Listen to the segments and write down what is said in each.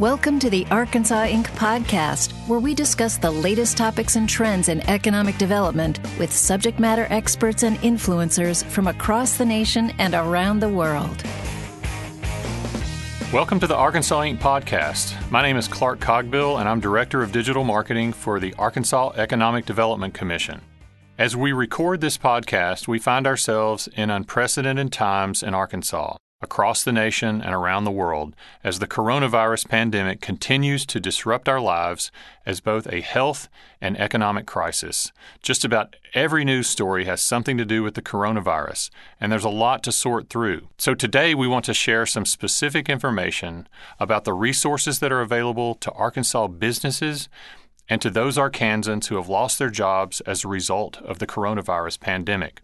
Welcome to the Arkansas Inc. podcast, where we discuss the latest topics and trends in economic development with subject matter experts and influencers from across the nation and around the world. Welcome to the Arkansas Inc. podcast. My name is Clark Cogbill, and I'm Director of Digital Marketing for the Arkansas Economic Development Commission. As we record this podcast, we find ourselves in unprecedented times in Arkansas across the nation and around the world as the coronavirus pandemic continues to disrupt our lives as both a health and economic crisis. Just about every news story has something to do with the coronavirus, and there's a lot to sort through. So today we want to share some specific information about the resources that are available to Arkansas businesses and to those Arkansans who have lost their jobs as a result of the coronavirus pandemic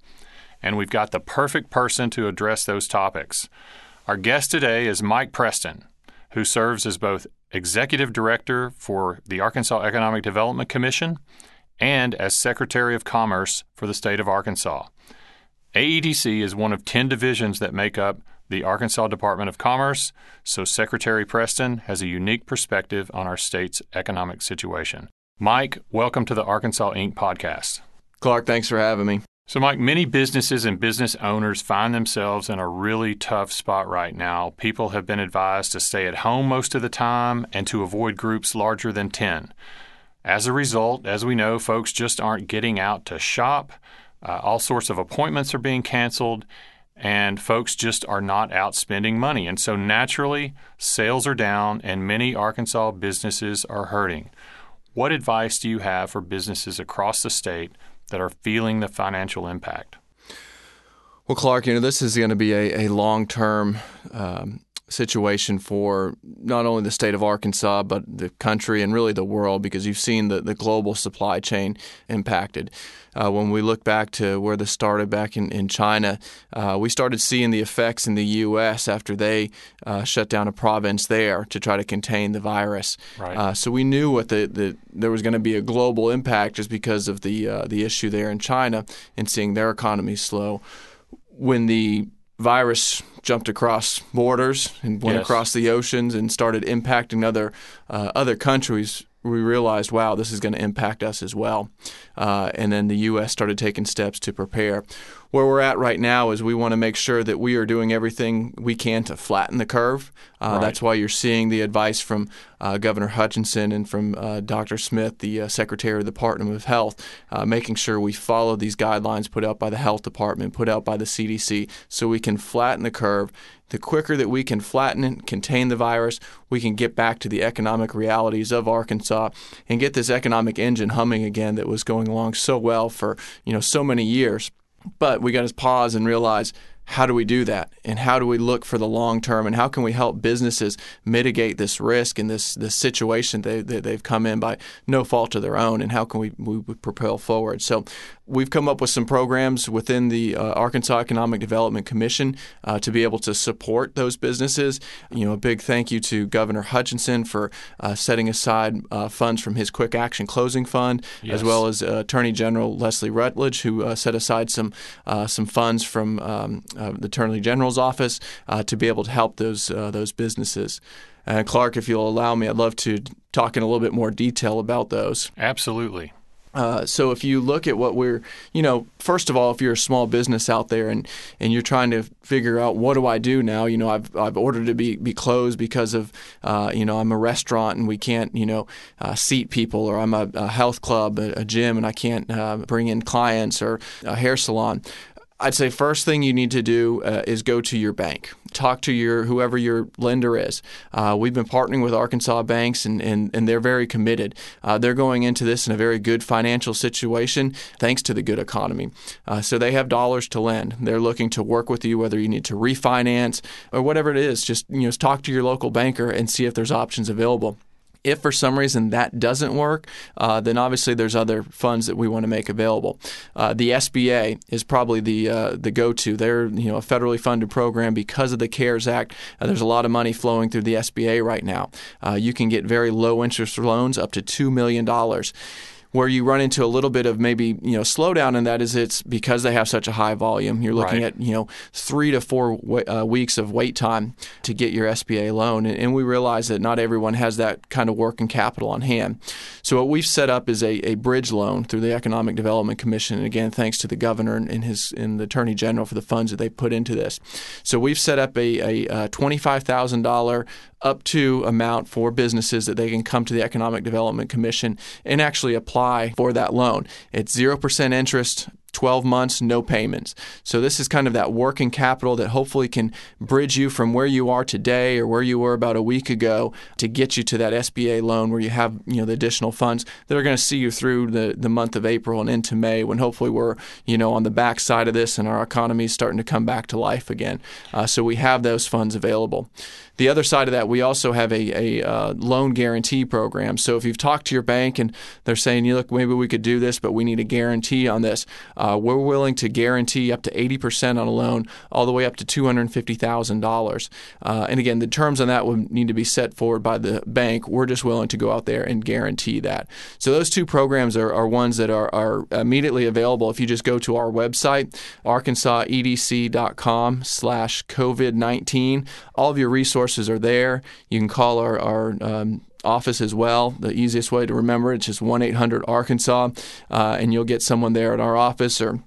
and we've got the perfect person to address those topics. Our guest today is Mike Preston, who serves as both Executive Director for the Arkansas Economic Development Commission and as Secretary of Commerce for the state of Arkansas. AEDC is one of 10 divisions that make up the Arkansas Department of Commerce, so Secretary Preston has a unique perspective on our state's economic situation. Mike, welcome to the Arkansas Inc. podcast. Clark, thanks for having me. So, Mike, many businesses and business owners find themselves in a really tough spot right now. People have been advised to stay at home most of the time and to avoid groups larger than 10. As a result, as we know, folks just aren't getting out to shop. Uh, all sorts of appointments are being canceled, and folks just are not out spending money. And so, naturally, sales are down, and many Arkansas businesses are hurting. What advice do you have for businesses across the state that are feeling the financial impact? Well, Clark, you know, this is going to be a, a long term um, situation for not only the state of Arkansas, but the country and really the world because you've seen the, the global supply chain impacted. Uh, when we look back to where this started back in, in China, uh, we started seeing the effects in the U.S. after they uh, shut down a province there to try to contain the virus. Right. Uh, so we knew what the, the there was going to be a global impact just because of the uh, the issue there in China and seeing their economy slow. When the virus jumped across borders and went yes. across the oceans and started impacting other uh, other countries, we realized, wow, this is going to impact us as well. Uh, and then the U.S. started taking steps to prepare. Where we're at right now is we want to make sure that we are doing everything we can to flatten the curve. Uh, right. That's why you're seeing the advice from uh, Governor Hutchinson and from uh, Dr. Smith, the uh, Secretary of the Department of Health, uh, making sure we follow these guidelines put out by the Health Department, put out by the CDC, so we can flatten the curve the quicker that we can flatten it, contain the virus, we can get back to the economic realities of Arkansas and get this economic engine humming again that was going along so well for you know so many years. But we got to pause and realize how do we do that and how do we look for the long term and how can we help businesses mitigate this risk and this this situation they, they, they've come in by no fault of their own and how can we, we propel forward so we've come up with some programs within the uh, Arkansas Economic Development Commission uh, to be able to support those businesses. You know, a big thank you to Governor Hutchinson for uh, setting aside uh, funds from his Quick Action Closing Fund, yes. as well as uh, Attorney General Leslie Rutledge, who uh, set aside some some funds from um, the Attorney General's office to be able to help those those businesses. And Clark, if you'll allow me, I'd love to talk in a little bit more detail about those. Absolutely. Uh, so if you look at what we're, you know, first of all, if you're a small business out there and, and you're trying to figure out what do I do now, you know, I've, I've ordered to be, be closed because of, uh, you know, I'm a restaurant and we can't, you know, uh, seat people, or I'm a, a health club, a, a, gym, and I can't uh, bring in clients, or a hair salon. I'd say first thing you need to do uh, is go to your bank. Talk to your whoever your lender is. Uh, we've been partnering with Arkansas banks, and, and, and they're very committed. Uh, they're going into this in a very good financial situation thanks to the good economy. Uh, so they have dollars to lend. They're looking to work with you, whether you need to refinance or whatever it is. Just you know, talk to your local banker and see if there's options available. If for some reason that doesn't work, uh, then obviously there's other funds that we want to make available. Uh, the SBA is probably the uh, the go-to. They're you know a federally funded program because of the CARES Act. Uh, there's a lot of money flowing through the SBA right now. Uh, you can get very low interest loans up to two million dollars Where you run into a little bit of maybe you know slowdown in that is it's because they have such a high volume. You're looking Right. at you know three to four wa- uh, weeks of wait time to get your SBA loan, and, and we realize that not everyone has that kind of working capital on hand. So what we've set up is a, a bridge loan through the Economic Development Commission, and again thanks to the governor and his and the Attorney General for the funds that they put into this. So we've set up a, a, uh twenty five thousand dollar up to amount for businesses that they can come to the Economic Development Commission and actually apply for that loan. It's zero percent interest. 12 months, no payments. So, this is kind of that working capital that hopefully can bridge you from where you are today or where you were about a week ago to get you to that SBA loan where you have you know the additional funds that are going to see you through the, the month of April and into May when hopefully we're you know on the back side of this and our economy is starting to come back to life again. Uh, so, we have those funds available. The other side of that, we also have a, a uh, loan guarantee program. So if you've talked to your bank and they're saying, you look, maybe we could do this, but we need a guarantee on this, uh, we're willing to guarantee up to 80% on a loan, all the way up to $250,000. Uh, and again, the terms on that would need to be set forward by the bank. We're just willing to go out there and guarantee that. So those two programs are, are ones that are, are immediately available if you just go to our website, arkansasedc.com slash COVID-19. All of your resources are there. You can call our, our um, office as well. The easiest way to remember it's just 1 800 Arkansas, uh, and you'll get someone there at our office or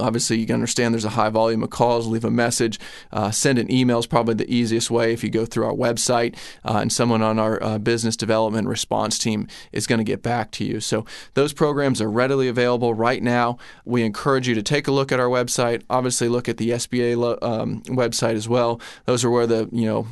Obviously, you can understand there's a high volume of calls. Leave a message, uh, send an email is probably the easiest way. If you go through our website, uh, and someone on our uh, business development response team is going to get back to you. So those programs are readily available right now. We encourage you to take a look at our website. Obviously, look at the SBA lo- um, website as well. Those are where the you know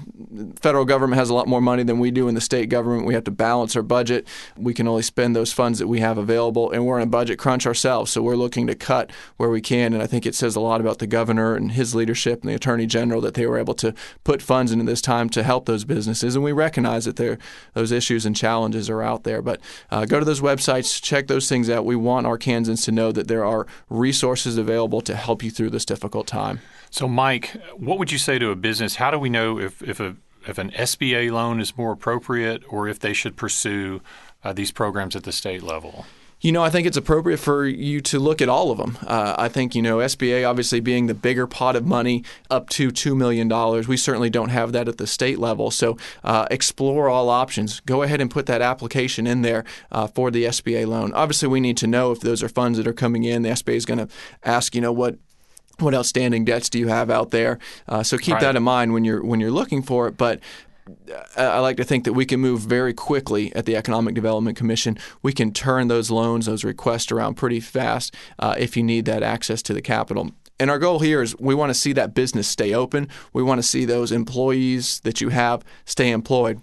federal government has a lot more money than we do in the state government. We have to balance our budget. We can only spend those funds that we have available, and we're in a budget crunch ourselves. So we're looking to cut where we can. And I think it says a lot about the governor and his leadership and the attorney general that they were able to put funds into this time to help those businesses. And we recognize that there those issues and challenges are out there. But uh, go to those websites, check those things out. We want Arkansans to know that there are resources available to help you through this difficult time. So, Mike, what would you say to a business? How do we know if, if a if an SBA loan is more appropriate, or if they should pursue uh, these programs at the state level? You know, I think it's appropriate for you to look at all of them. Uh, I think, you know, SBA obviously being the bigger pot of money up to $2 million. We certainly don't have that at the state level. So uh, explore all options. Go ahead and put that application in there uh, for the SBA loan. Obviously, we need to know if those are funds that are coming in. The SBA is going to ask, you know, what what outstanding debts do you have out there? Uh, so keep Right. that in mind when you're when you're looking for it. But I like to think that we can move very quickly at the Economic Development Commission. We can turn those loans, those requests around pretty fast uh, if you need that access to the capital. And our goal here is we want to see that business stay open. We want to see those employees that you have stay employed.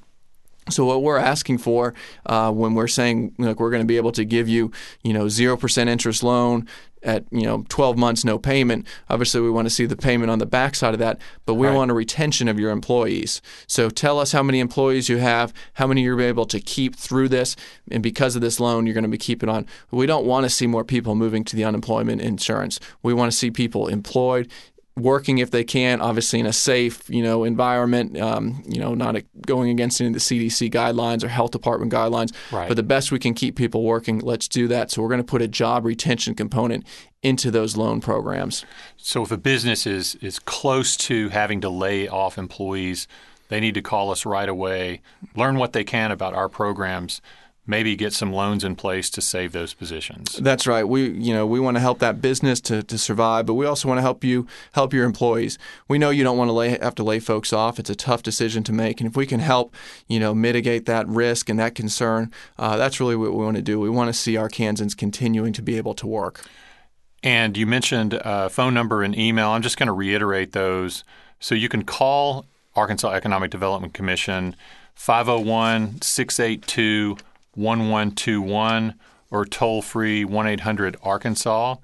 So what we're asking for uh, when we're saying look we're going to be able to give you you know zero percent interest loan at you know 12 months no payment obviously we want to see the payment on the backside of that but we Right. want a retention of your employees. So tell us how many employees you have how many you're able to keep through this and because of this loan you're going to be keeping on. We don't want to see more people moving to the unemployment insurance. We want to see people employed working if they can, obviously in a safe, you know, environment. Um, you know, not going against any of the CDC guidelines or health department guidelines. Right. But the best we can keep people working, let's do that. So we're going to put a job retention component into those loan programs. So, if a business is is close to having to lay off employees, they need to call us right away, learn what they can about our programs, maybe get some loans in place to save those positions. That's right. We you know we want to help that business to, to survive, but we also want to help you help your employees. We know you don't want to lay have to lay folks off. It's a tough decision to make, and if we can help you know mitigate that risk and that concern, uh, that's really what we want to do. We want to see Arkansans continuing to be able to work. And you mentioned uh, phone number and email. I'm just going to reiterate those. So you can call Arkansas Economic Development Commission 501 682 1121 or toll free 1 800 Arkansas.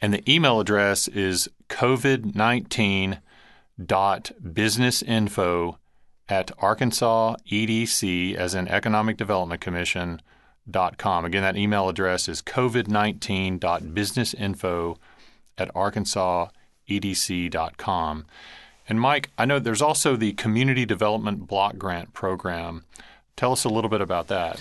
And the email address is COVID 19.businessinfo at Arkansas EDC, as in Economic Development Commission, dot com. Again, that email address is covid19.businessinfo at arkansasedc.com. And Mike, I know there's also the Community Development Block Grant Program Tell us a little bit about that.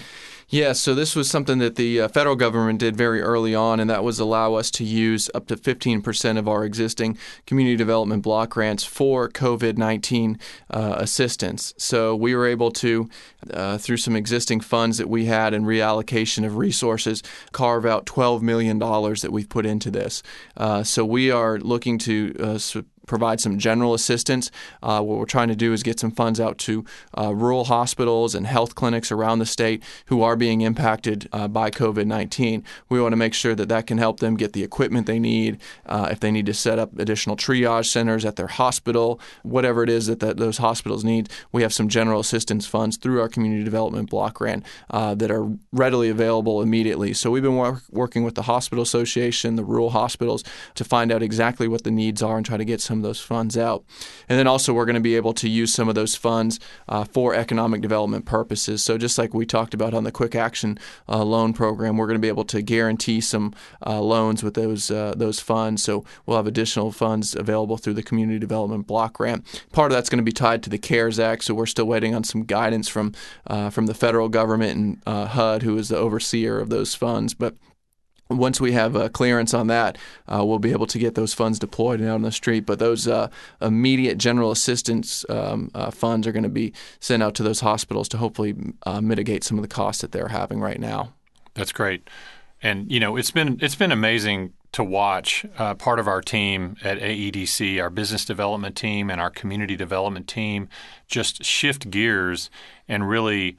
Yeah, so this was something that the uh, federal government did very early on, and that was allow us to use up to 15% of our existing community development block grants for COVID 19 uh, assistance. So we were able to, uh, through some existing funds that we had and reallocation of resources, carve out $12 million that we've put into this. Uh, so we are looking to uh, provide some general assistance. Uh, what we're trying to do is get some funds out to uh, rural hospitals and health clinics around the state who are being impacted uh, by COVID 19. We want to make sure that that can help them get the equipment they need, uh, if they need to set up additional triage centers at their hospital, whatever it is that those hospitals need. We have some general assistance funds through our community development block grant uh, that are readily available immediately. So we've been wor- working with the hospital association, the rural hospitals, to find out exactly what the needs are and try to get some some of those funds out. And then also, we're going to be able to use some of those funds uh, for economic development purposes. So, just like we talked about on the Quick Action uh, Loan Program, we're going to be able to guarantee some uh, loans with those uh, those funds. So, we'll have additional funds available through the Community Development Block Grant. Part of that's going to be tied to the CARES Act. So, we're still waiting on some guidance from uh, from the federal government and uh, HUD, who is the overseer of those funds. But once we have uh, clearance on that, uh, we'll be able to get those funds deployed and out on the street. But those uh, immediate general assistance um, uh, funds are going to be sent out to those hospitals to hopefully uh, mitigate some of the costs that they're having right now. That's great, and you know it's been it's been amazing to watch. Uh, part of our team at AEDC, our business development team and our community development team, just shift gears and really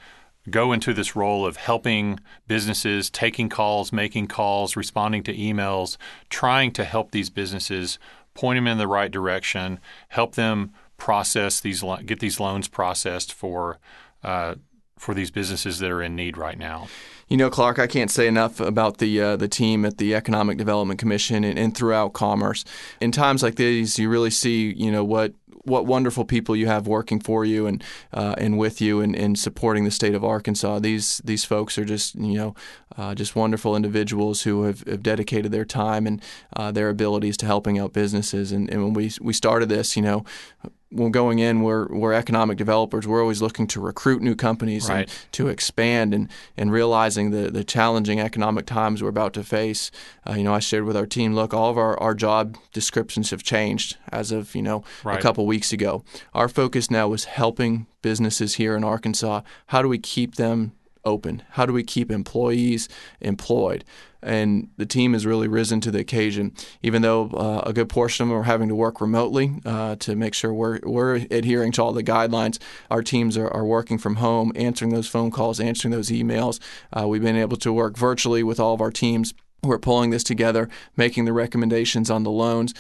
go into this role of helping businesses, taking calls, making calls, responding to emails, trying to help these businesses point them in the right direction, help them process these, get these loans processed for uh, for these businesses that are in need right now. You know, Clark, I can't say enough about the uh, the team at the Economic Development Commission and, and throughout commerce. In times like these, you really see, you know, what what wonderful people you have working for you and uh, and with you and, and supporting the state of Arkansas. These these folks are just you know uh, just wonderful individuals who have, have dedicated their time and uh, their abilities to helping out businesses. And, and when we we started this, you know, when going in, we're, we're economic developers. We're always looking to recruit new companies right. and to expand and, and realizing the, the challenging economic times we're about to face. Uh, you know, I shared with our team, look, all of our, our job descriptions have changed as of, you know, right. a couple weeks ago. Our focus now is helping businesses here in Arkansas. How do we keep them open? How do we keep employees employed? and the team has really risen to the occasion. Even though uh, a good portion of them are having to work remotely uh, to make sure we're, we're adhering to all the guidelines, our teams are, are working from home, answering those phone calls, answering those emails. Uh, we've been able to work virtually with all of our teams. We're pulling this together, making the recommendations on the loans,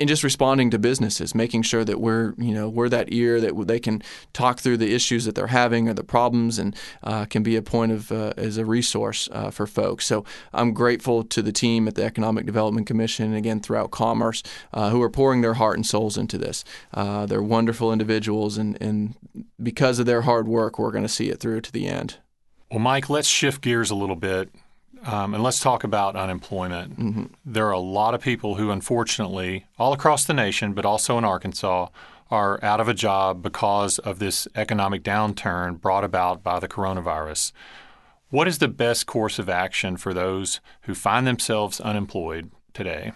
and just responding to businesses, making sure that we're you know we're that ear that they can talk through the issues that they're having or the problems, and uh, can be a point of uh, as a resource uh, for folks. So I'm grateful to the team at the Economic Development Commission and again throughout Commerce uh, who are pouring their heart and souls into this. Uh, they're wonderful individuals, and and because of their hard work, we're going to see it through to the end. Well, Mike, let's shift gears a little bit um, and let's talk about unemployment. Mm-hmm. There are a lot of people who, unfortunately, all across the nation, but also in Arkansas, are out of a job because of this economic downturn brought about by the coronavirus. What is the best course of action for those who find themselves unemployed today?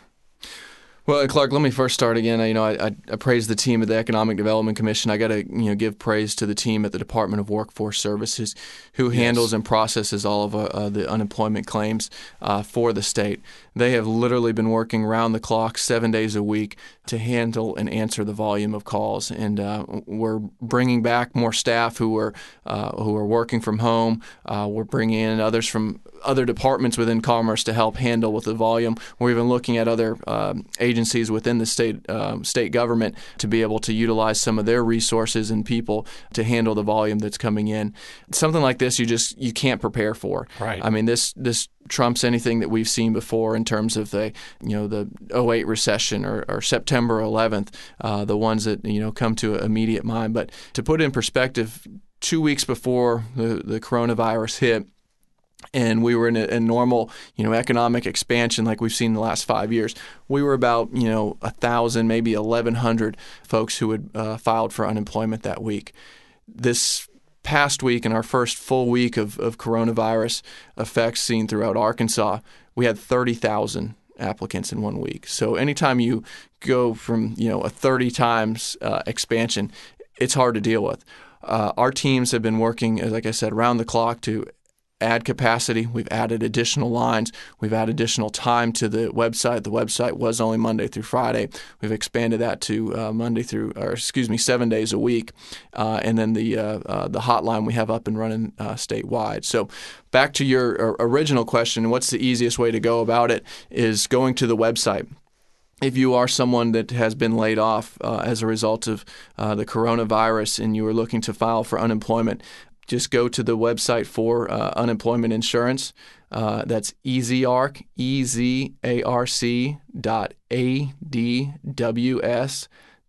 Well, Clark, let me first start again. You know, I, I praise the team at the Economic Development Commission. I got to you know give praise to the team at the Department of Workforce Services, who yes. handles and processes all of uh, uh, the unemployment claims uh, for the state. They have literally been working round the clock, seven days a week, to handle and answer the volume of calls. And uh, we're bringing back more staff who are uh, who are working from home. Uh, we're bringing in others from other departments within Commerce to help handle with the volume. We're even looking at other um, agencies within the state um, state government to be able to utilize some of their resources and people to handle the volume that's coming in. Something like this, you just you can't prepare for. Right. I mean, this this trumps anything that we've seen before in terms of the you know the 08 recession or, or September 11th, uh, the ones that you know come to immediate mind. But to put in perspective, two weeks before the, the coronavirus hit, and we were in a, a, normal, you know, economic expansion like we've seen in the last five years. We were about, you know, a thousand, maybe eleven hundred folks who had uh, filed for unemployment that week. This past week, in our first full week of, of coronavirus effects seen throughout Arkansas, we had 30,000 applicants in one week. So anytime you go from you know a 30 times uh, expansion, it's hard to deal with. Uh, our teams have been working, like I said, around the clock to add capacity. We've added additional lines. We've added additional time to the website. The website was only Monday through Friday. We've expanded that to uh, Monday through, or excuse me, seven days a week. Uh, and then the uh, uh the hotline we have up and running uh, statewide. So back to your original question, what's the easiest way to go about it? Is going to the website if you are someone that has been laid off uh, as a result of uh, the coronavirus and you are looking to file for unemployment, just go to the website for uh, unemployment insurance. Uh, that's EZARC, E-Z-A-R-C dot A-D-W-S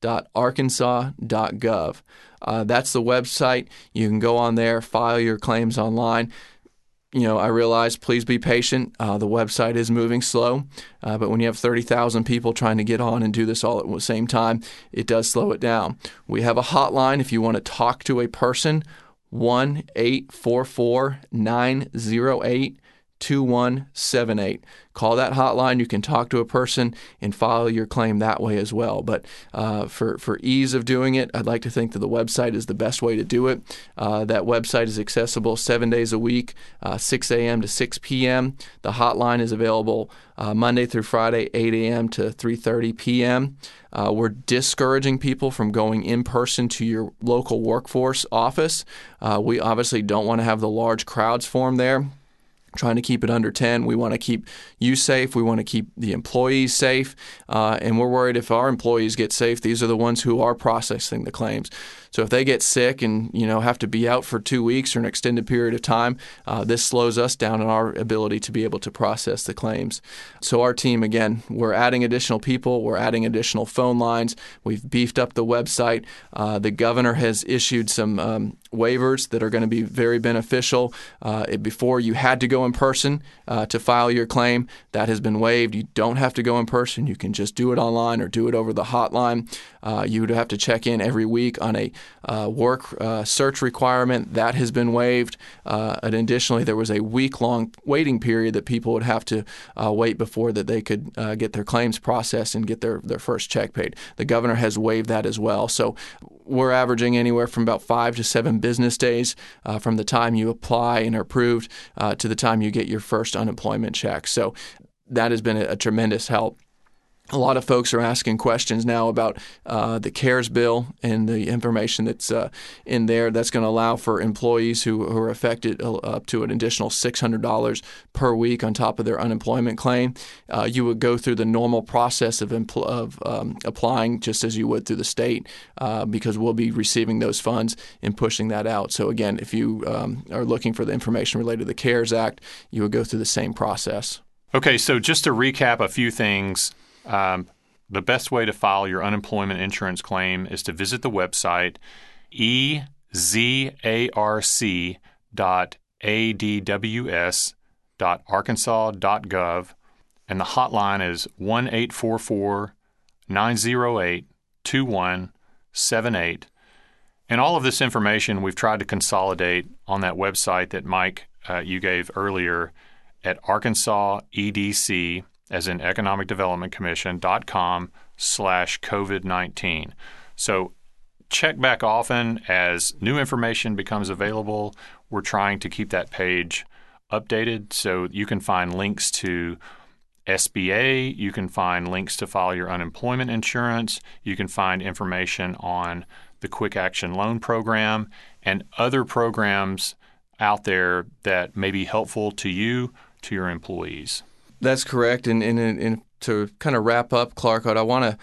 dot Arkansas dot gov. Uh, that's the website. You can go on there, file your claims online you know, I realize please be patient. Uh, the website is moving slow, uh, but when you have 30,000 people trying to get on and do this all at the same time, it does slow it down. We have a hotline if you want to talk to a person 1 844 908 2178. Call that hotline. You can talk to a person and file your claim that way as well. But uh, for, for ease of doing it, I'd like to think that the website is the best way to do it. Uh, that website is accessible seven days a week, uh, 6 a.m. to 6 p.m. The hotline is available uh, Monday through Friday, 8 a.m. to 3:30 p.m. Uh, we're discouraging people from going in person to your local workforce office. Uh, we obviously don't want to have the large crowds form there trying to keep it under 10. We want to keep you safe. We want to keep the employees safe. Uh, and we're worried if our employees get safe, these are the ones who are processing the claims. So if they get sick and you know have to be out for two weeks or an extended period of time, uh, this slows us down in our ability to be able to process the claims. So our team, again, we're adding additional people, we're adding additional phone lines. We've beefed up the website. Uh, the governor has issued some um, waivers that are going to be very beneficial. Uh, before you had to go in person uh, to file your claim, that has been waived. You don't have to go in person. You can just do it online or do it over the hotline. Uh, you would have to check in every week on a uh, work uh, search requirement that has been waived. Uh, and additionally, there was a week-long waiting period that people would have to uh, wait before that they could uh, get their claims processed and get their, their first check paid. The governor has waived that as well. So we're averaging anywhere from about five to seven business days uh, from the time you apply and are approved uh, to the time you get your first unemployment check. So that has been a, a tremendous help a lot of folks are asking questions now about uh, the CARES bill and the information that's uh, in there that's going to allow for employees who, who are affected uh, up to an additional $600 per week on top of their unemployment claim. Uh, you would go through the normal process of, of um, applying just as you would through the state uh, because we'll be receiving those funds and pushing that out. So, again, if you um, are looking for the information related to the CARES Act, you would go through the same process. Okay, so just to recap a few things um, the best way to file your unemployment insurance claim is to visit the website ezarc.adws.arkansas.gov, and the hotline is 1 844 908 2178. And all of this information we've tried to consolidate on that website that Mike uh, you gave earlier at Arkansas EDC as in Economic Development Commission.com slash COVID 19. So check back often as new information becomes available. We're trying to keep that page updated so you can find links to SBA, you can find links to file your unemployment insurance, you can find information on the Quick Action Loan Program and other programs out there that may be helpful to you, to your employees. That's correct. And, and, and to kind of wrap up, Clark, I want to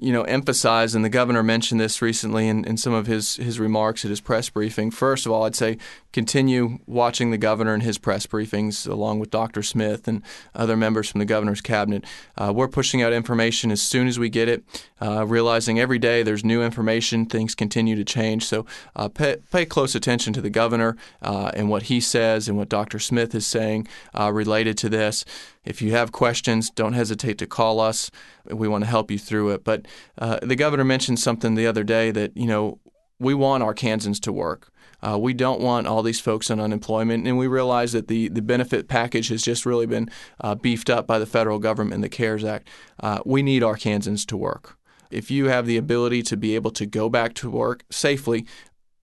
you know, emphasize, and the governor mentioned this recently in, in some of his, his remarks at his press briefing. First of all, I'd say continue watching the governor and his press briefings along with Dr. Smith and other members from the governor's cabinet. Uh, we're pushing out information as soon as we get it, uh, realizing every day there's new information, things continue to change. So uh, pay, pay, close attention to the governor uh, and what he says and what Dr. Smith is saying uh, related to this. If you have questions, don't hesitate to call us. We want to help you through it. But uh, the governor mentioned something the other day that, you know, we want Arkansans to work. Uh, we don't want all these folks on unemployment, and we realize that the, the benefit package has just really been uh, beefed up by the federal government and the CARES Act. Uh, we need Arkansans to work. If you have the ability to be able to go back to work safely,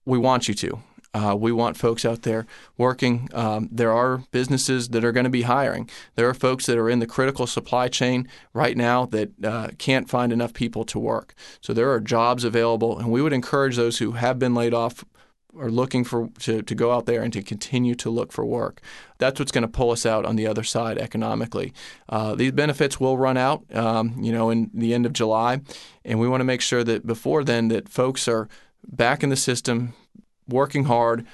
we want you to. Uh, we want folks out there working. Um, there are businesses that are going to be hiring. There are folks that are in the critical supply chain right now that uh, can't find enough people to work. So there are jobs available, and we would encourage those who have been laid off or looking for to, to go out there and to continue to look for work. That's what's going to pull us out on the other side economically. Uh, these benefits will run out, um, you know, in the end of July, and we want to make sure that before then that folks are back in the system, working hard,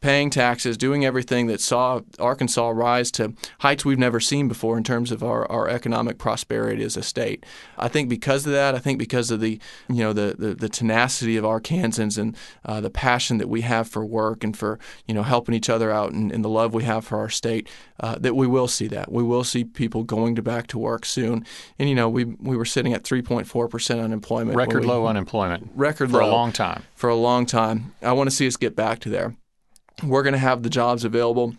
paying taxes, doing everything that saw Arkansas rise to heights we've never seen before in terms of our, our economic prosperity as a state. I think because of that, I think because of the you know the the, the tenacity of Arkansans and uh, the passion that we have for work and for you know helping each other out and, and the love we have for our state, uh, that we will see that we will see people going to back to work soon. And you know we we were sitting at 3.4 percent unemployment, record we, low unemployment, record for low a long time. For a long time, I want to see us get back to there. We're going to have the jobs available.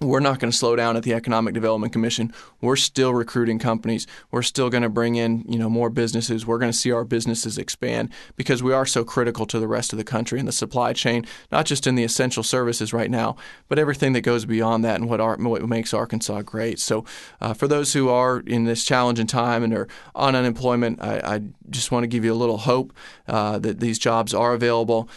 We're not going to slow down at the Economic Development Commission. We're still recruiting companies. We're still going to bring in, you know, more businesses. We're going to see our businesses expand because we are so critical to the rest of the country and the supply chain, not just in the essential services right now, but everything that goes beyond that and what, our, what makes Arkansas great. So, uh, for those who are in this challenging time and are on unemployment, I, I just want to give you a little hope uh, that these jobs are available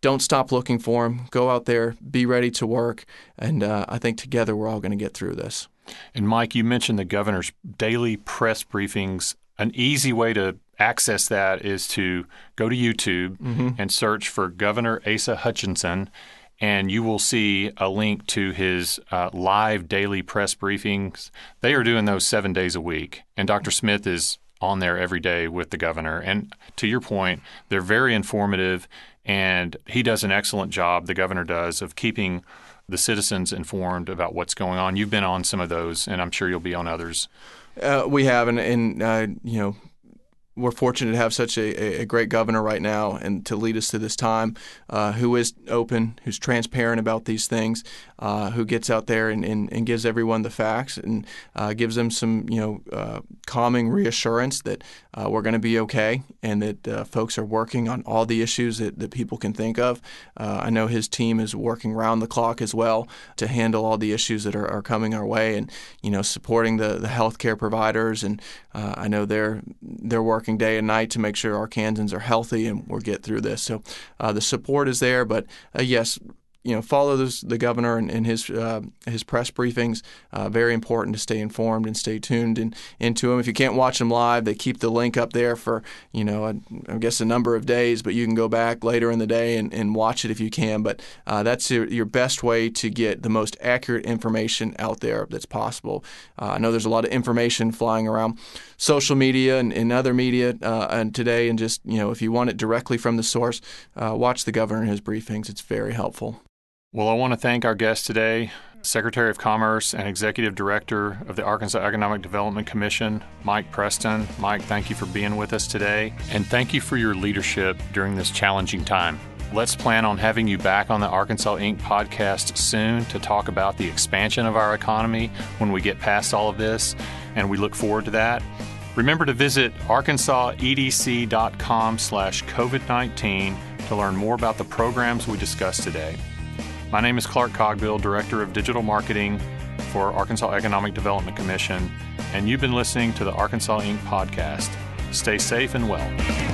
don't stop looking for them. Go out there, be ready to work, and uh, I think together we're all going to get through this. And Mike, you mentioned the governor's daily press briefings. An easy way to access that is to go to YouTube mm-hmm. and search for Governor Asa Hutchinson, and you will see a link to his uh, live daily press briefings. They are doing those seven days a week, and Dr. Smith is on there every day with the governor. And to your point, they're very informative and he does an excellent job, the governor does, of keeping the citizens informed about what's going on. You've been on some of those, and I'm sure you'll be on others. Uh, we have, and, and uh, you know, we're fortunate to have such a, a, great governor right now and to lead us to this time uh, who is open, who's transparent about these things, uh, who gets out there and, and, and, gives everyone the facts and uh, gives them some, you know, uh, calming reassurance that uh, we're going to be okay and that uh, folks are working on all the issues that, that people can think of. I know his team is working round the clock as well to handle all the issues that are, are coming our way and, you know, supporting the, the healthcare providers. And I know they're, they're working working day and night to make sure our Arkansans are healthy and we'll get through this. So uh, the support is there, but uh, yes, you know, follow this, the governor and, and his uh, his press briefings. Uh, very important to stay informed and stay tuned in, into them. If you can't watch them live, they keep the link up there for you know, I guess a number of days. But you can go back later in the day and, and watch it if you can. But uh, that's your, your, best way to get the most accurate information out there that's possible. Uh, I know there's a lot of information flying around social media and, and other media uh, and today, and just you know, if you want it directly from the source, uh, watch the governor and his briefings. It's very helpful. Well, I want to thank our guest today, Secretary of Commerce and Executive Director of the Arkansas Economic Development Commission, Mike Preston. Mike, thank you for being with us today, and thank you for your leadership during this challenging time. Let's plan on having you back on the Arkansas Inc. podcast soon to talk about the expansion of our economy when we get past all of this, and we look forward to that. Remember to visit arkansasedc.com slash COVID-19 to learn more about the programs we discussed today. My name is Clark Cogbill, Director of Digital Marketing for Arkansas Economic Development Commission, and you've been listening to the Arkansas Inc. podcast. Stay safe and well.